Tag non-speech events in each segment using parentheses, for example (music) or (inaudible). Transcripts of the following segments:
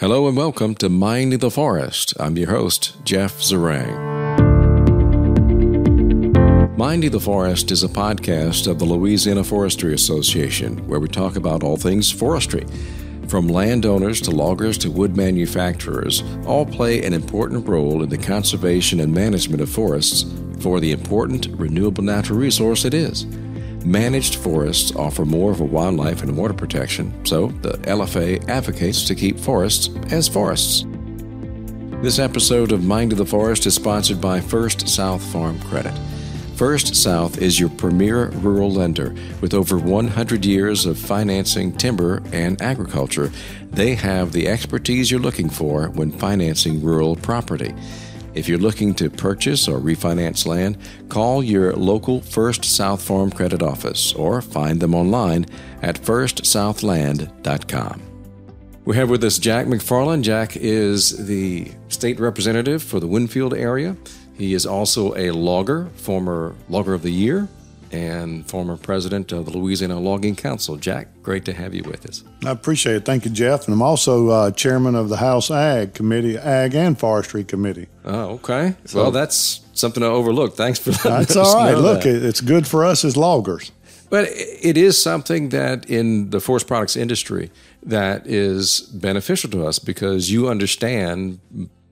Hello and welcome to Minding the Forest. I'm your host, Jeff Zeringue. Minding the Forest is a podcast of the Louisiana Forestry Association where we talk about all things forestry. From landowners to loggers to wood manufacturers, all play an important role in the conservation and management of forests for the important renewable natural resource it is. Managed forests offer more of a wildlife and water protection, so the LFA advocates to keep forests as forests. This episode of Minding the Forest is sponsored by First South Farm Credit. First South is your premier rural lender with over 100 years of financing timber and agriculture. They have the expertise you're looking for when financing rural property. If you're looking to purchase or refinance land, call your local First South Farm Credit Office or find them online at firstsouthland.com. We have with us Jack McFarland. Jack is the state representative for the Winnfield area. He is also a logger, former Logger of the Year, and former president of the Louisiana Logging Council. Jack, great to have you with us. I appreciate it. Thank you, Jeff. And I'm also uh, chairman of the House Ag Committee, Ag and Forestry Committee. Oh, okay. So, well, that's something to overlook. Thanks for that. That's all right. Look, that. it's good for us as loggers. But it is something that in the forest products industry that is beneficial to us because you understand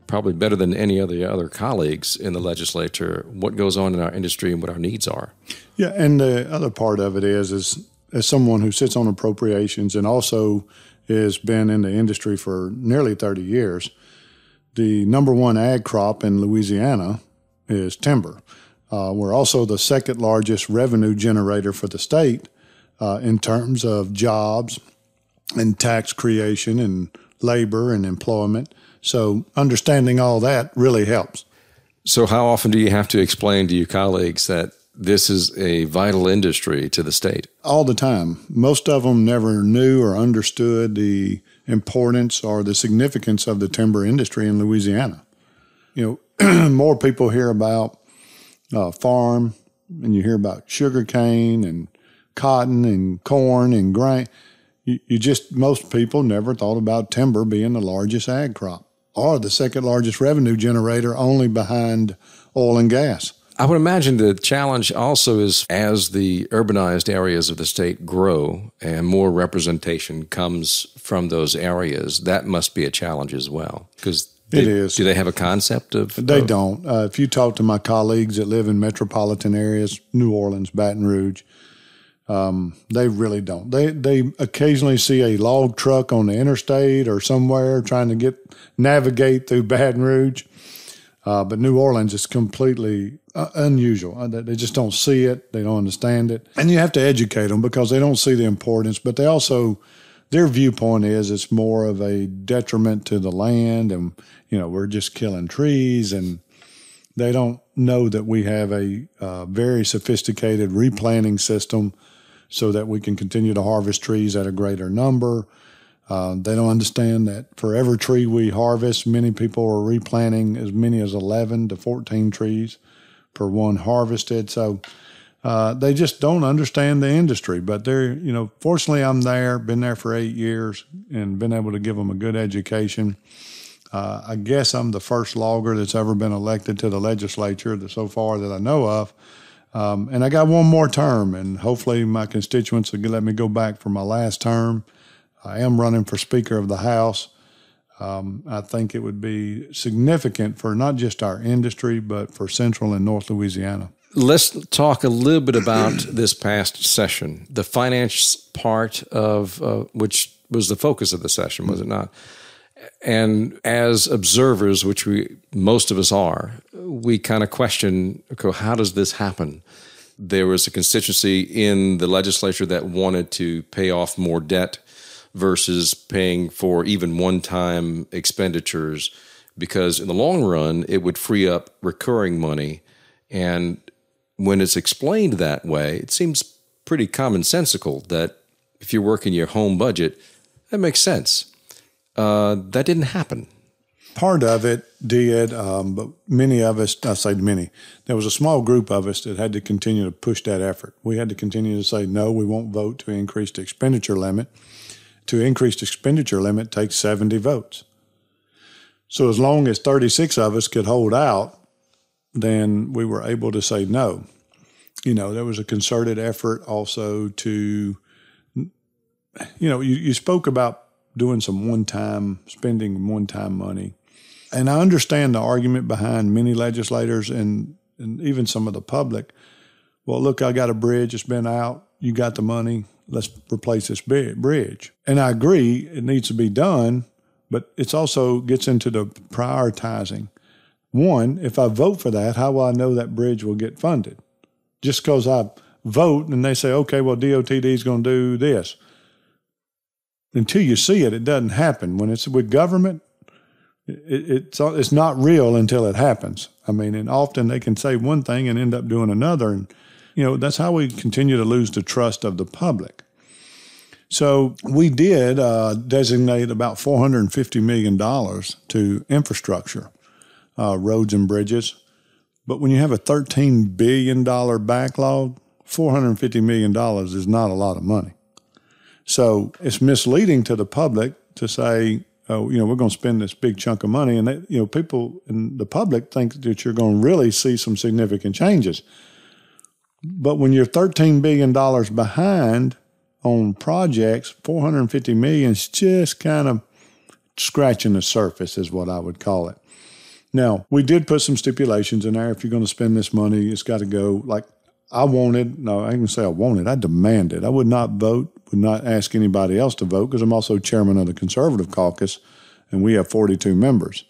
probably better than any of the other colleagues in the legislature what goes on in our industry and what our needs are. Yeah, and the other part of it is, is as someone who sits on appropriations and also has been in the industry for nearly 30 years, the number one ag crop in Louisiana is timber. Uh, we're also the second largest revenue generator for the state uh, in terms of jobs and tax creation and labor and employment. So understanding all that really helps. So, how often do you have to explain to your colleagues that this is a vital industry to the state? All the time. Most of them never knew or understood the importance or the significance of the timber industry in Louisiana. You know, (clears throat) more people hear about uh, farm and you hear about sugar cane and cotton and corn and grain. You, you just, most people never thought about timber being the largest ag crop or the second largest revenue generator only behind oil and gas. I would imagine the challenge also is as the urbanized areas of the state grow and more representation comes from those areas, that must be a challenge as well. Because It is. Do they have a concept of? They of- don't. Uh, if you talk to my colleagues that live in metropolitan areas, New Orleans, Baton Rouge, um, they really don't. They they occasionally see a log truck on the interstate or somewhere trying to get navigate through Baton Rouge, uh, but New Orleans is completely uh, unusual. Uh, They just don't see it. They don't understand it, and you have to educate them because they don't see the importance. But they also their viewpoint is it's more of a detriment to the land, and you know we're just killing trees and they don't know that we have a uh, very sophisticated replanting system so that we can continue to harvest trees at a greater number. Uh, they don't understand that for every tree we harvest, many people are replanting as many as 11 to 14 trees per one harvested. So uh, they just don't understand the industry. But they're, you know, fortunately, I'm there, been there for eight years, and been able to give them a good education. Uh, I guess I'm the first logger that's ever been elected to the legislature that, so far that I know of. Um, and I got one more term, and hopefully my constituents will let me go back for my last term. I am running for Speaker of the House. Um, I think it would be significant for not just our industry, but for Central and North Louisiana. Let's talk a little bit about (clears throat) this past session, the finance part of uh, which was the focus of the session, was it not? And as observers, which we most of us are, we kind of question: okay, how does this happen? There was a constituency in the legislature that wanted to pay off more debt versus paying for even one-time expenditures, because in the long run, it would free up recurring money. And when it's explained that way, it seems pretty commonsensical that if you're working your home budget, that makes sense. Uh, that didn't happen. Part of it did, um, but many of us, I say many, there was a small group of us that had to continue to push that effort. We had to continue to say, no, we won't vote to increase the expenditure limit. To increase the expenditure limit takes 70 votes. So as long as 36 of us could hold out, then we were able to say no. You know, there was a concerted effort also to, you know, you, you spoke about doing some one time, spending one time money. And I understand the argument behind many legislators and, and even some of the public. Well, look, I got a bridge, it's been out, you got the money, let's replace this bridge. And I agree, it needs to be done, but it also gets into the prioritizing. One, if I vote for that, how will I know that bridge will get funded? Just because I vote and they say, okay, well, DOTD is going to do this. Until you see it, it doesn't happen. When it's with government, it, it's it's not real until it happens. I mean, and often they can say one thing and end up doing another, and you know that's how we continue to lose the trust of the public. So we did uh, designate about $450 million to infrastructure, uh, roads and bridges. But when you have a $13 billion backlog, $450 million is not a lot of money. So it's misleading to the public to say, oh, you know, we're going to spend this big chunk of money. And, they, you know, people in the public think that you're going to really see some significant changes. But when you're $13 billion behind, on projects, 450 million is just kind of scratching the surface, is what I would call it. Now, we did put some stipulations in there. If you're going to spend this money, it's got to go like I wanted. No, I can say I wanted. I demanded. I would not vote, would not ask anybody else to vote because I'm also chairman of the conservative caucus and we have 42 members.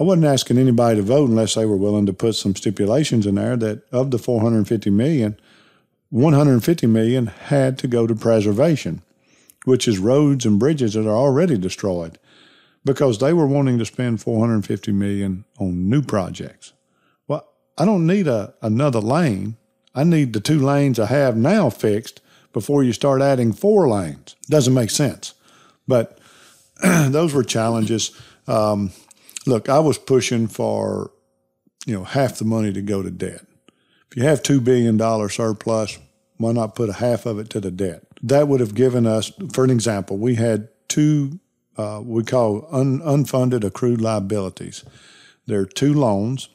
I wasn't asking anybody to vote unless they were willing to put some stipulations in there that of the 450 million, 150 million had to go to preservation, which is roads and bridges that are already destroyed, because they were wanting to spend 450 million on new projects. Well, I don't need a, another lane. I need the two lanes I have now fixed before you start adding four lanes. Doesn't make sense. But (clears throat) those were challenges. Um, look, I was pushing for, you know, half the money to go to debt. If you have $2 billion surplus, why not put a half of it to the debt? That would have given us, for an example, we had two, uh, we call un, unfunded accrued liabilities. There are two loans.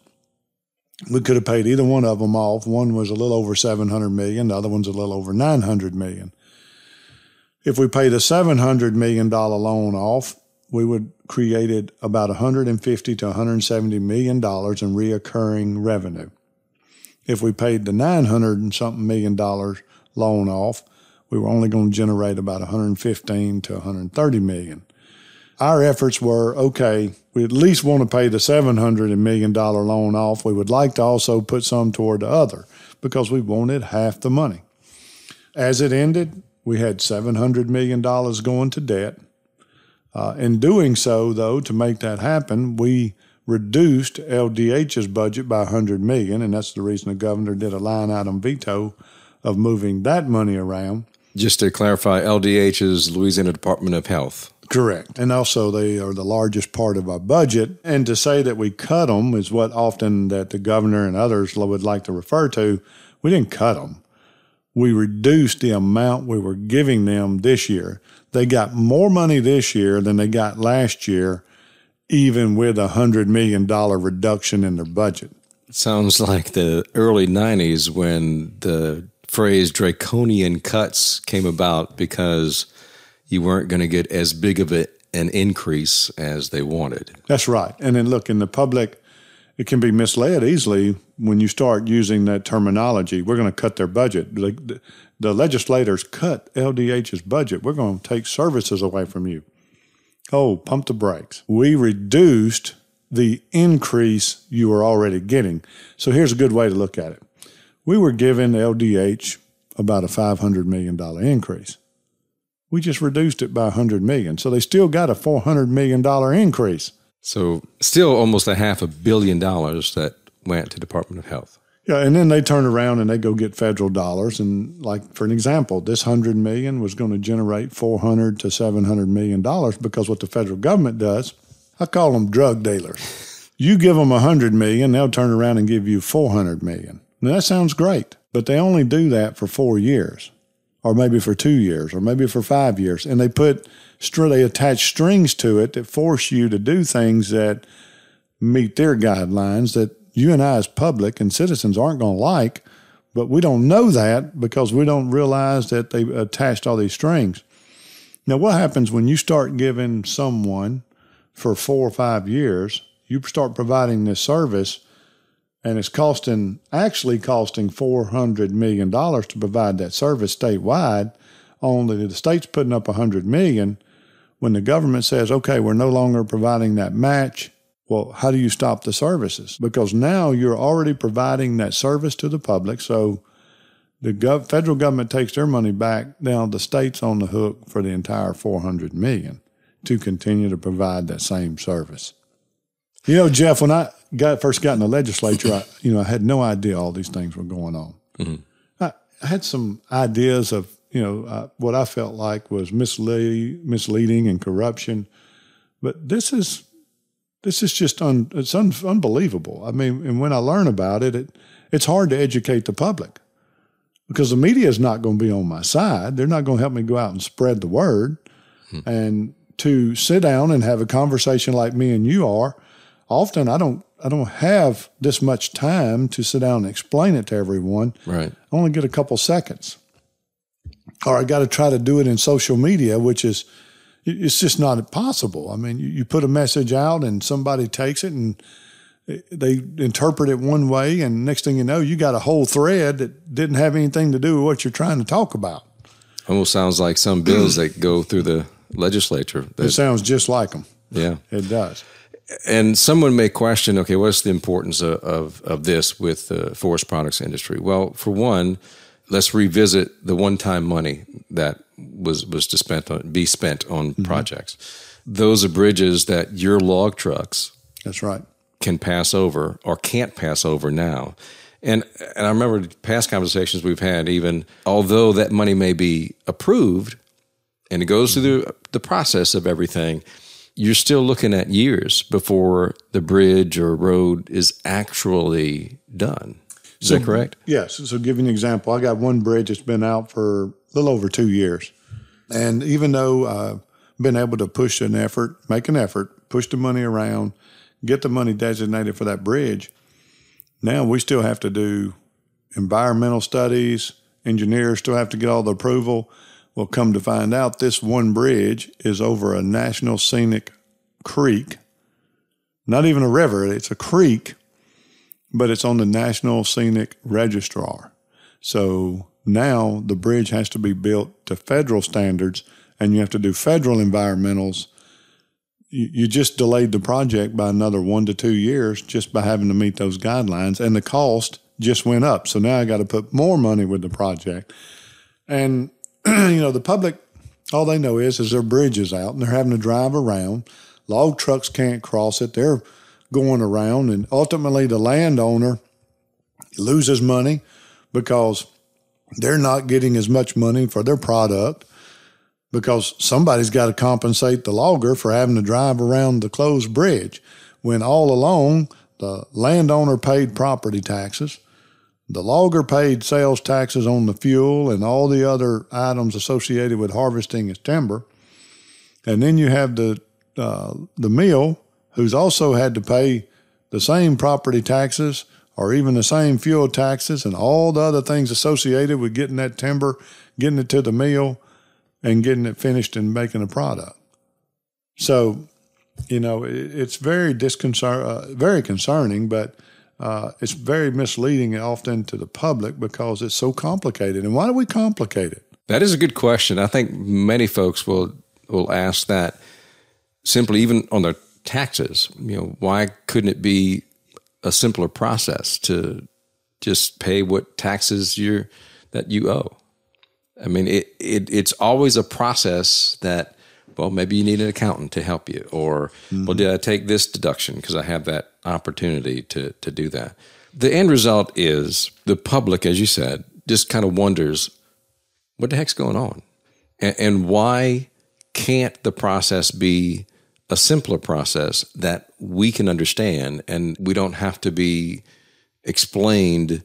We could have paid either one of them off. One was a little over 700 million. The other one's a little over 900 million. If we paid a $700 million loan off, we would created about 150 to 170 million dollars in reoccurring revenue. If we paid the 900 and something million dollars loan off, we were only going to generate about 115 to 130 million. Our efforts were okay, we at least want to pay the 700 million dollar loan off. We would like to also put some toward the other because we wanted half the money. As it ended, we had $700 million going to debt. Uh, in doing so, though, to make that happen, we reduced LDH's budget by 100 million, and that's the reason the governor did a line item veto of moving that money around. Just to clarify, LDH is Louisiana Department of Health. Correct. And also they are the largest part of our budget. And to say that we cut them is what often that the governor and others would like to refer to. We didn't cut them. We reduced the amount we were giving them this year. They got more money this year than they got last year even with a $100 million reduction in their budget. sounds like the early 90s when the phrase draconian cuts came about because you weren't going to get as big of a, an increase as they wanted. That's right. And then look, in the public, it can be misled easily when you start using that terminology. We're going to cut their budget. The, the legislators cut LDH's budget. We're going to take services away from you. Oh, pump the brakes. We reduced the increase you were already getting. So here's a good way to look at it. We were giving LDH about a $500 million increase. We just reduced it by 100 million. So they still got a $400 million increase. So still almost a half a billion dollars that went to Department of Health. Yeah, and then they turn around and they go get federal dollars. And like for an example, this hundred million was going to generate four hundred to seven hundred million dollars because what the federal government does, I call them drug dealers. You give them a hundred million, they'll turn around and give you four hundred million. Now that sounds great, but they only do that for four years. or maybe for two years, or maybe for five years, and they put they attach strings to it that force you to do things that meet their guidelines that you and I as public and citizens aren't going to like, but we don't know that because we don't realize that they attached all these strings. Now, what happens when you start giving someone for four or five years, you start providing this service and it's costing actually costing four hundred million dollars to provide that service statewide. Only the state's putting up a hundred million. When the government says, "Okay, we're no longer providing that match," well, how do you stop the services? Because now you're already providing that service to the public. So the gov- federal government takes their money back. Now the state's on the hook for the entire four hundred million to continue to provide that same service. You know, Jeff, when I got first got in the legislature, I, you know, I had no idea all these things were going on. Mm-hmm. I, I, had some ideas of, you know, uh, what I felt like was mislead, misleading and corruption, but this is this is just un, it's un, unbelievable. I mean, and when I learn about it, it it's hard to educate the public because the media is not going to be on my side. They're not going to help me go out and spread the word. Hmm. And to sit down and have a conversation like me and you are often I don't I don't have this much time to sit down and explain it to everyone. Right. I only get a couple seconds. Or I got to try to do it in social media, which is it's just not possible. I mean, you, you put a message out and somebody takes it and eh, they interpret it one way, and next thing you know, you got a whole thread that didn't have anything to do with what you're trying to talk about. Almost sounds like some (clears throat) bills that go through the legislature. It sounds just like them. Yeah, it does and someone may question, okay, what's the importance of, of, of, this with the forest products industry? Well, for one, let's revisit the one-time money that was was to spent on, be spent on mm-hmm. projects. Those are bridges that your log trucks that's right can pass over or can't pass over now. And and I remember past conversations we've had, even although that money may be approved and it goes through the, the process of everything, you're still looking at years before the bridge or road is actually done. Is so, that correct? Yes. So, give you an example. I got one bridge that's been out for a little over two years. And even though I've been able to push an effort, make an effort, push the money around, get the money designated for that bridge, now we still have to do environmental studies. Engineers still have to get all the approval. Well, come to find out, this one bridge is over a national scenic creek. Not even a river, it's a creek, but it's on the National Scenic Registrar. So now the bridge has to be built to federal standards and you have to do federal environmentals. You just delayed the project by another one to two years just by having to meet those guidelines, and the cost just went up. So now I got to put more money with the project. And (clears throat) you know, the public, all they know is, is their bridge is out and they're having to drive around. Log trucks can't cross it. They're going around and ultimately the landowner loses money because they're not getting as much money for their product because somebody's got to compensate the logger for having to drive around the closed bridge when all along the landowner paid property taxes the logger paid sales taxes on the fuel and all the other items associated with harvesting his timber. And then you have the uh, the mill, who's also had to pay the same property taxes or even the same fuel taxes and all the other things associated with getting that timber, getting it to the mill, and getting it finished and making a product. So, you know, it's very disconcert, uh, very concerning, but uh, it's very misleading often to the public because it's so complicated. And why do we complicate it? That is a good question. I think many folks will will ask that simply, even on their taxes. You know, why couldn't it be a simpler process to just pay what taxes you that you owe? I mean, it, it it's always a process that well, maybe you need an accountant to help you, or mm-hmm. well, did I take this deduction because I have that opportunity to to do that? The end result is the public, as you said, just kind of wonders what the heck's going on, and, and why can't the process be a simpler process that we can understand, and we don't have to be explained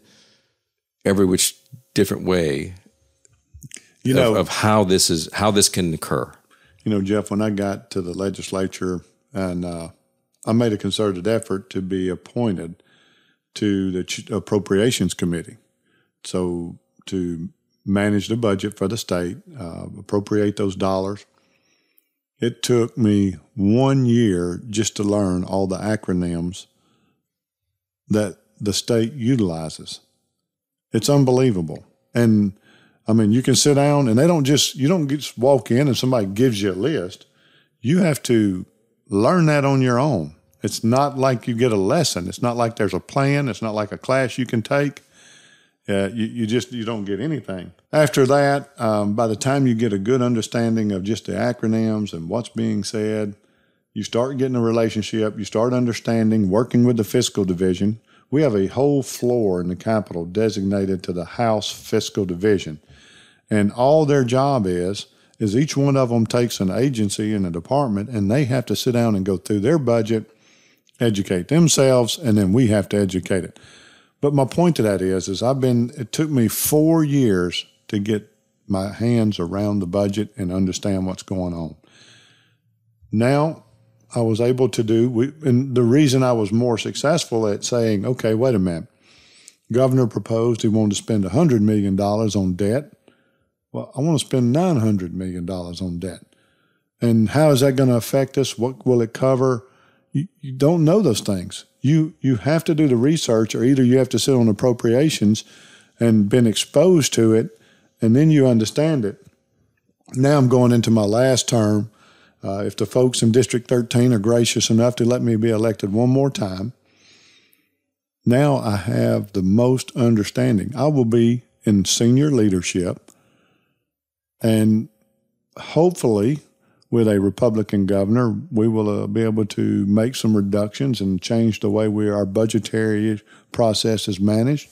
every which different way you know, of, of how this is how this can occur. You know, Jeff, when I got to the legislature and uh, I made a concerted effort to be appointed to the Appropriations Committee. So to manage the budget for the state, uh, appropriate those dollars. It took me one year just to learn all the acronyms that the state utilizes. It's unbelievable. And I mean, you can sit down and they don't just, you don't just walk in and somebody gives you a list. You have to learn that on your own. It's not like you get a lesson. It's not like there's a plan. It's not like a class you can take. Uh, you, you just you don't get anything. After that, um, by the time you get a good understanding of just the acronyms and what's being said, you start getting a relationship. You start understanding, working with the fiscal division. We have a whole floor in the Capitol designated to the House Fiscal Division, and all their job is is each one of them takes an agency and a department, and they have to sit down and go through their budget educate themselves, and then we have to educate it. But my point to that is, is I've been. It took me four years to get my hands around the budget and understand what's going on. Now I was able to do, we, and the reason I was more successful at saying, okay, wait a minute, governor proposed he wanted to spend $100 million on debt. Well, I want to spend $900 million on debt. And how is that going to affect us? What will it cover? you, you don't know those things. You you have to do the research, or either you have to sit on appropriations and been exposed to it, and then you understand it. Now I'm going into my last term. Uh, if the folks in District 13 are gracious enough to let me be elected one more time, now I have the most understanding. I will be in senior leadership, and hopefully with a Republican governor, we will uh, be able to make some reductions and change the way we our budgetary process is managed,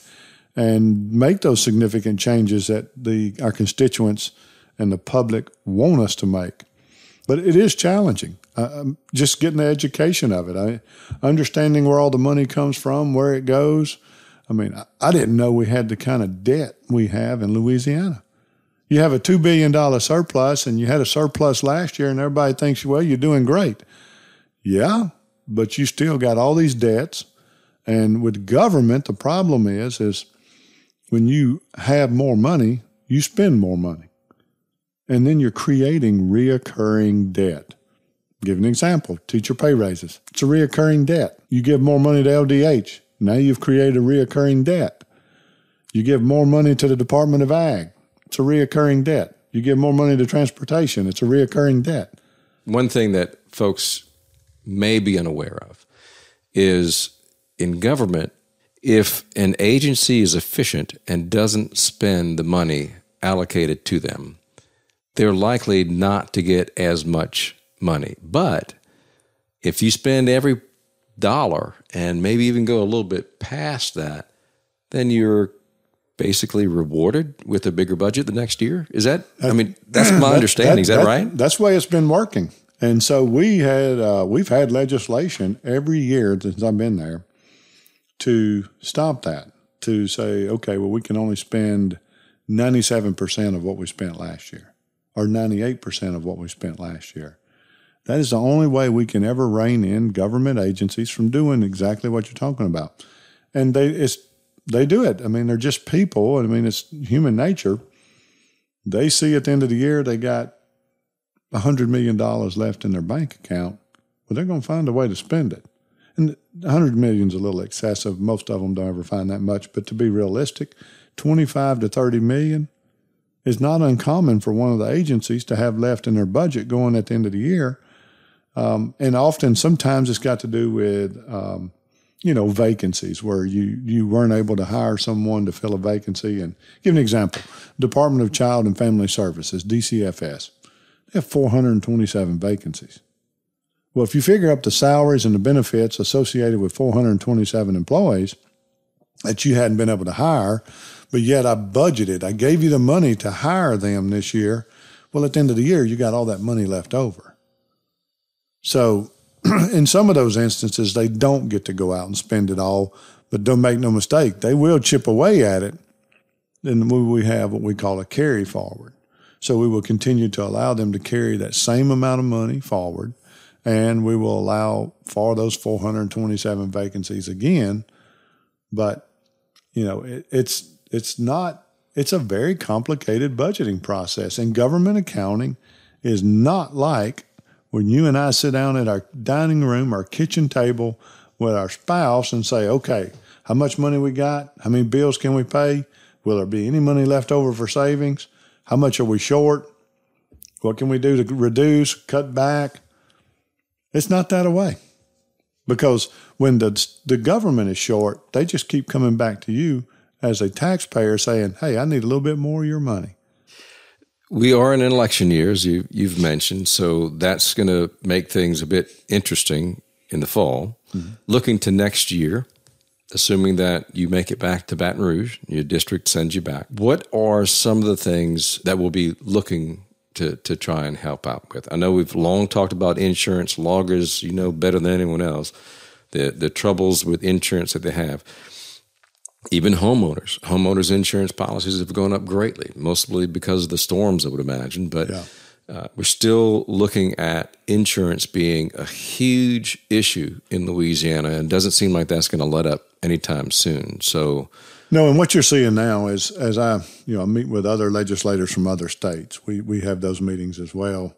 and make those significant changes that the our constituents and the public want us to make. But it is challenging. Uh, just getting the education of it, I, understanding where all the money comes from, where it goes. I mean, I, I didn't know we had the kind of debt we have in Louisiana you have a $2 billion surplus and you had a surplus last year and everybody thinks, well, you're doing great. Yeah, but you still got all these debts. And with government, the problem is, is when you have more money, you spend more money. And then you're creating reoccurring debt. Give an example teacher pay raises. It's a reoccurring debt. You give more money to LDH. Now you've created a reoccurring debt. You give more money to the Department of Ag. It's a reoccurring debt. You give more money to transportation, it's a reoccurring debt. One thing that folks may be unaware of is in government, if an agency is efficient and doesn't spend the money allocated to them, they're likely not to get as much money. But if you spend every dollar and maybe even go a little bit past that, then you're basically rewarded with a bigger budget the next year? Is that? I mean, that's my (clears throat) that, understanding. That, Is that, that, right? That's the way it's been working. And so we had uh, we've had legislation every year since I've been there to stop that. To say, okay, well, we can only spend ninety seven percent of what we spent last year, or ninety eight percent of what we spent last year. That is the only way we can ever rein in government agencies from doing exactly what you're talking about. And they, it's they do it. I mean, they're just people. I mean, it's human nature. They see at the end of the year they got a hundred million dollars left in their bank account. Well, they're going to find a way to spend it. And a hundred million is a little excessive. Most of them don't ever find that much. But to be realistic, twenty-five to thirty million is not uncommon for one of the agencies to have left in their budget going at the end of the year. Um, and often, sometimes it's got to do with um, you know, vacancies where you, you weren't able to hire someone to fill a vacancy. And give an example Department of Child and Family Services, DCFS, they have 427 vacancies. Well, if you figure up the salaries and the benefits associated with 427 employees that you hadn't been able to hire, but yet I budgeted, I gave you the money to hire them this year. Well, at the end of the year, you got all that money left over. So (clears throat) in some of those instances, they don't get to go out and spend it all. But don't make no mistake, they will chip away at it. Then we have what we call a carry forward. So we will continue to allow them to carry that same amount of money forward, and we will allow for those 427 vacancies again. But you know, it, it's it's not it's a very complicated budgeting process, and government accounting is not like when you and I sit down at our dining room, our kitchen table with our spouse, and say, "Okay, how much money we got? How many bills can we pay? Will there be any money left over for savings?" How much are we short? What can we do to reduce, cut back? It's not that way. Because when the, the government is short, they just keep coming back to you as a taxpayer saying, hey, I need a little bit more of your money. We are in an election years, you, you've mentioned, so that's going to make things a bit interesting in the fall. Mm-hmm. Looking to next year, assuming that you make it back to Baton Rouge, your district sends you back, what are some of the things that we'll be looking to, to try and help out with? I know we've long talked about insurance, loggers, you know better than anyone else, the, the troubles with insurance that they have. Even homeowners, homeowners insurance policies have gone up greatly, mostly because of the storms, I would imagine. But yeah. Uh, we're still looking at insurance being a huge issue in Louisiana, and doesn't seem like that's going to let up anytime soon. So, no, and what you're seeing now is, as I, you know, I meet with other legislators from other states, we we have those meetings as well,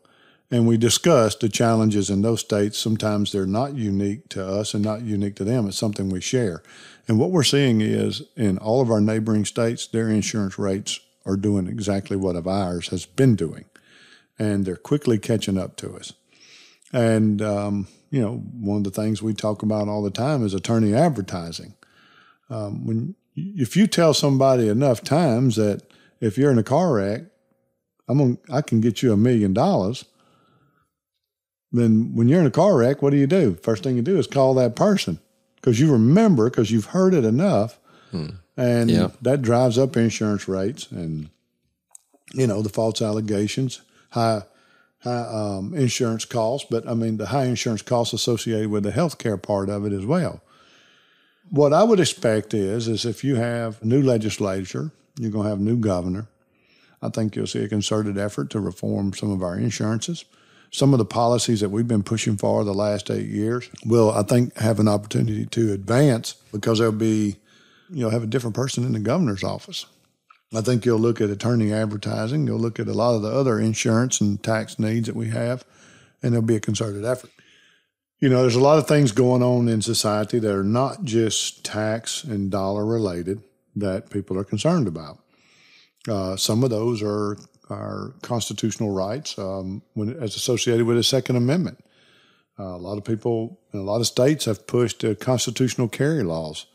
and we discuss the challenges in those states. Sometimes they're not unique to us and not unique to them. It's something we share, and what we're seeing is in all of our neighboring states, their insurance rates are doing exactly what of ours has been doing and they're quickly catching up to us. And, um, you know, one of the things we talk about all the time is attorney advertising. Um, when if you tell somebody enough times that if you're in a car wreck, I'm gonna, I can get you a million dollars. Then when you're in a car wreck, what do you do? First thing you do is call that person because you remember because you've heard it enough, hmm. and yeah. that drives up insurance rates and you know the false allegations high high um, insurance costs, but I mean the high insurance costs associated with the healthcare part of it as well. What I would expect is is if you have new legislature, you're going to have new governor. I think you'll see a concerted effort to reform some of our insurances. Some of the policies that we've been pushing for the last eight years will, I think, have an opportunity to advance because there'll be, you know, have a different person in the governor's office. I think you'll look at attorney advertising, you'll look at a lot of the other insurance and tax needs that we have, and there'll be a concerted effort. You know, there's a lot of things going on in society that are not just tax and dollar related that people are concerned about. Uh, some of those are our constitutional rights um, when, as associated with the Second Amendment. Uh, a lot of people in a lot of states have pushed uh, constitutional carry laws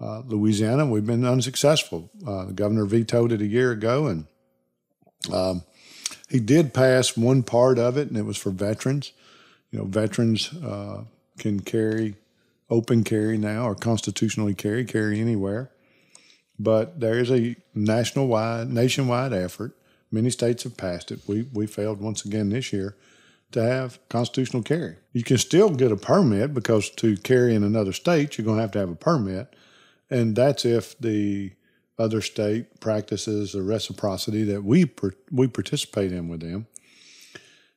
uh, Louisiana, we've been unsuccessful. Uh, the governor vetoed it a year ago, and um, he did pass one part of it, and it was for veterans. You know, veterans uh, can carry open carry now or constitutionally carry, carry anywhere. But there is a national wide, nationwide effort. Many states have passed it. We we failed once again this year to have constitutional carry. You can still get a permit because to carry in another state, you're going to have to have a permit and that's if the other state practices the reciprocity that we we participate in with them.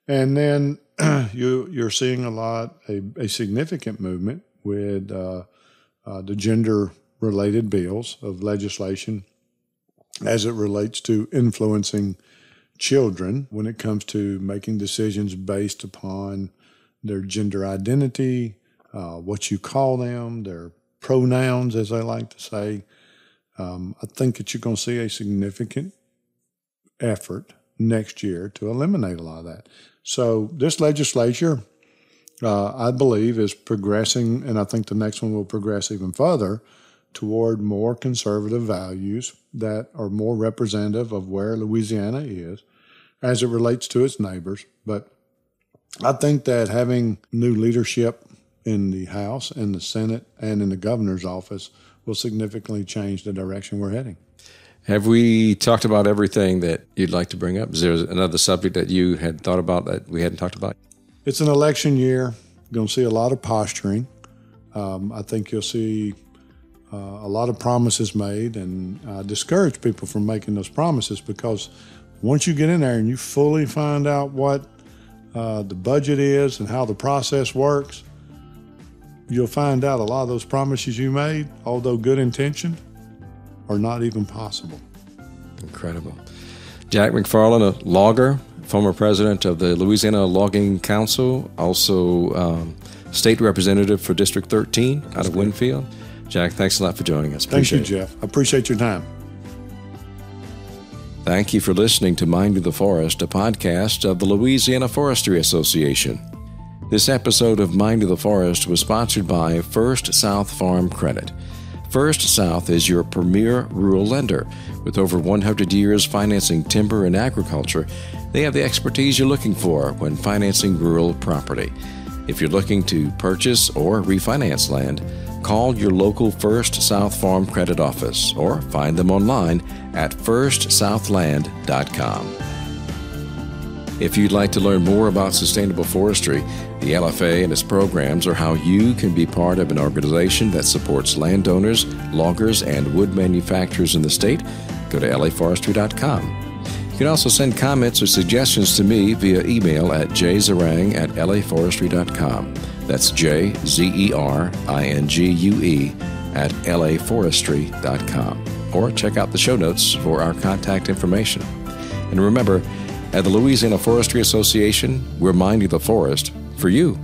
And then (clears throat) you you're seeing a lot a, a significant movement with uh, uh, the gender related bills of legislation as it relates to influencing children when it comes to making decisions based upon their gender identity, uh, what you call them, their pronouns, as I like to say. Um, I think that you're going to see a significant effort next year to eliminate a lot of that. So this legislature, uh, I believe, is progressing, and I think the next one will progress even further toward more conservative values that are more representative of where Louisiana is as it relates to its neighbors. But I think that having new leadership in the House, in the Senate, and in the governor's office will significantly change the direction we're heading. Have we talked about everything that you'd like to bring up? Is there another subject that you had thought about that we hadn't talked about? It's an election year. You're going to see a lot of posturing. Um, I think you'll see uh, a lot of promises made and uh, discourage people from making those promises because once you get in there and you fully find out what uh, the budget is and how the process works, you'll find out a lot of those promises you made, although good intention, are not even possible. Incredible. Jack McFarland, a logger, former president of the Louisiana Logging Council, also um, state representative for District 13 out of Winnfield. Jack, thanks a lot for joining us. Appreciate Thank you, Jeff. I appreciate your time. Thank you for listening to Minding the Forest, a podcast of the Louisiana Forestry Association. This episode of Minding the Forest was sponsored by First South Farm Credit. First South is your premier rural lender. With over 100 years financing timber and agriculture, they have the expertise you're looking for when financing rural property. If you're looking to purchase or refinance land, call your local First South Farm Credit Office or find them online at firstsouthland.com. If you'd like to learn more about sustainable forestry, the LFA and its programs, or how you can be part of an organization that supports landowners, loggers, and wood manufacturers in the state, go to laforestry.com. You can also send comments or suggestions to me via email at jzeringue at laforestry.com. That's J Z E R I N G U E at laforestry.com. Or check out the show notes for our contact information. And remember, at the Louisiana Forestry Association, we're minding the forest for you.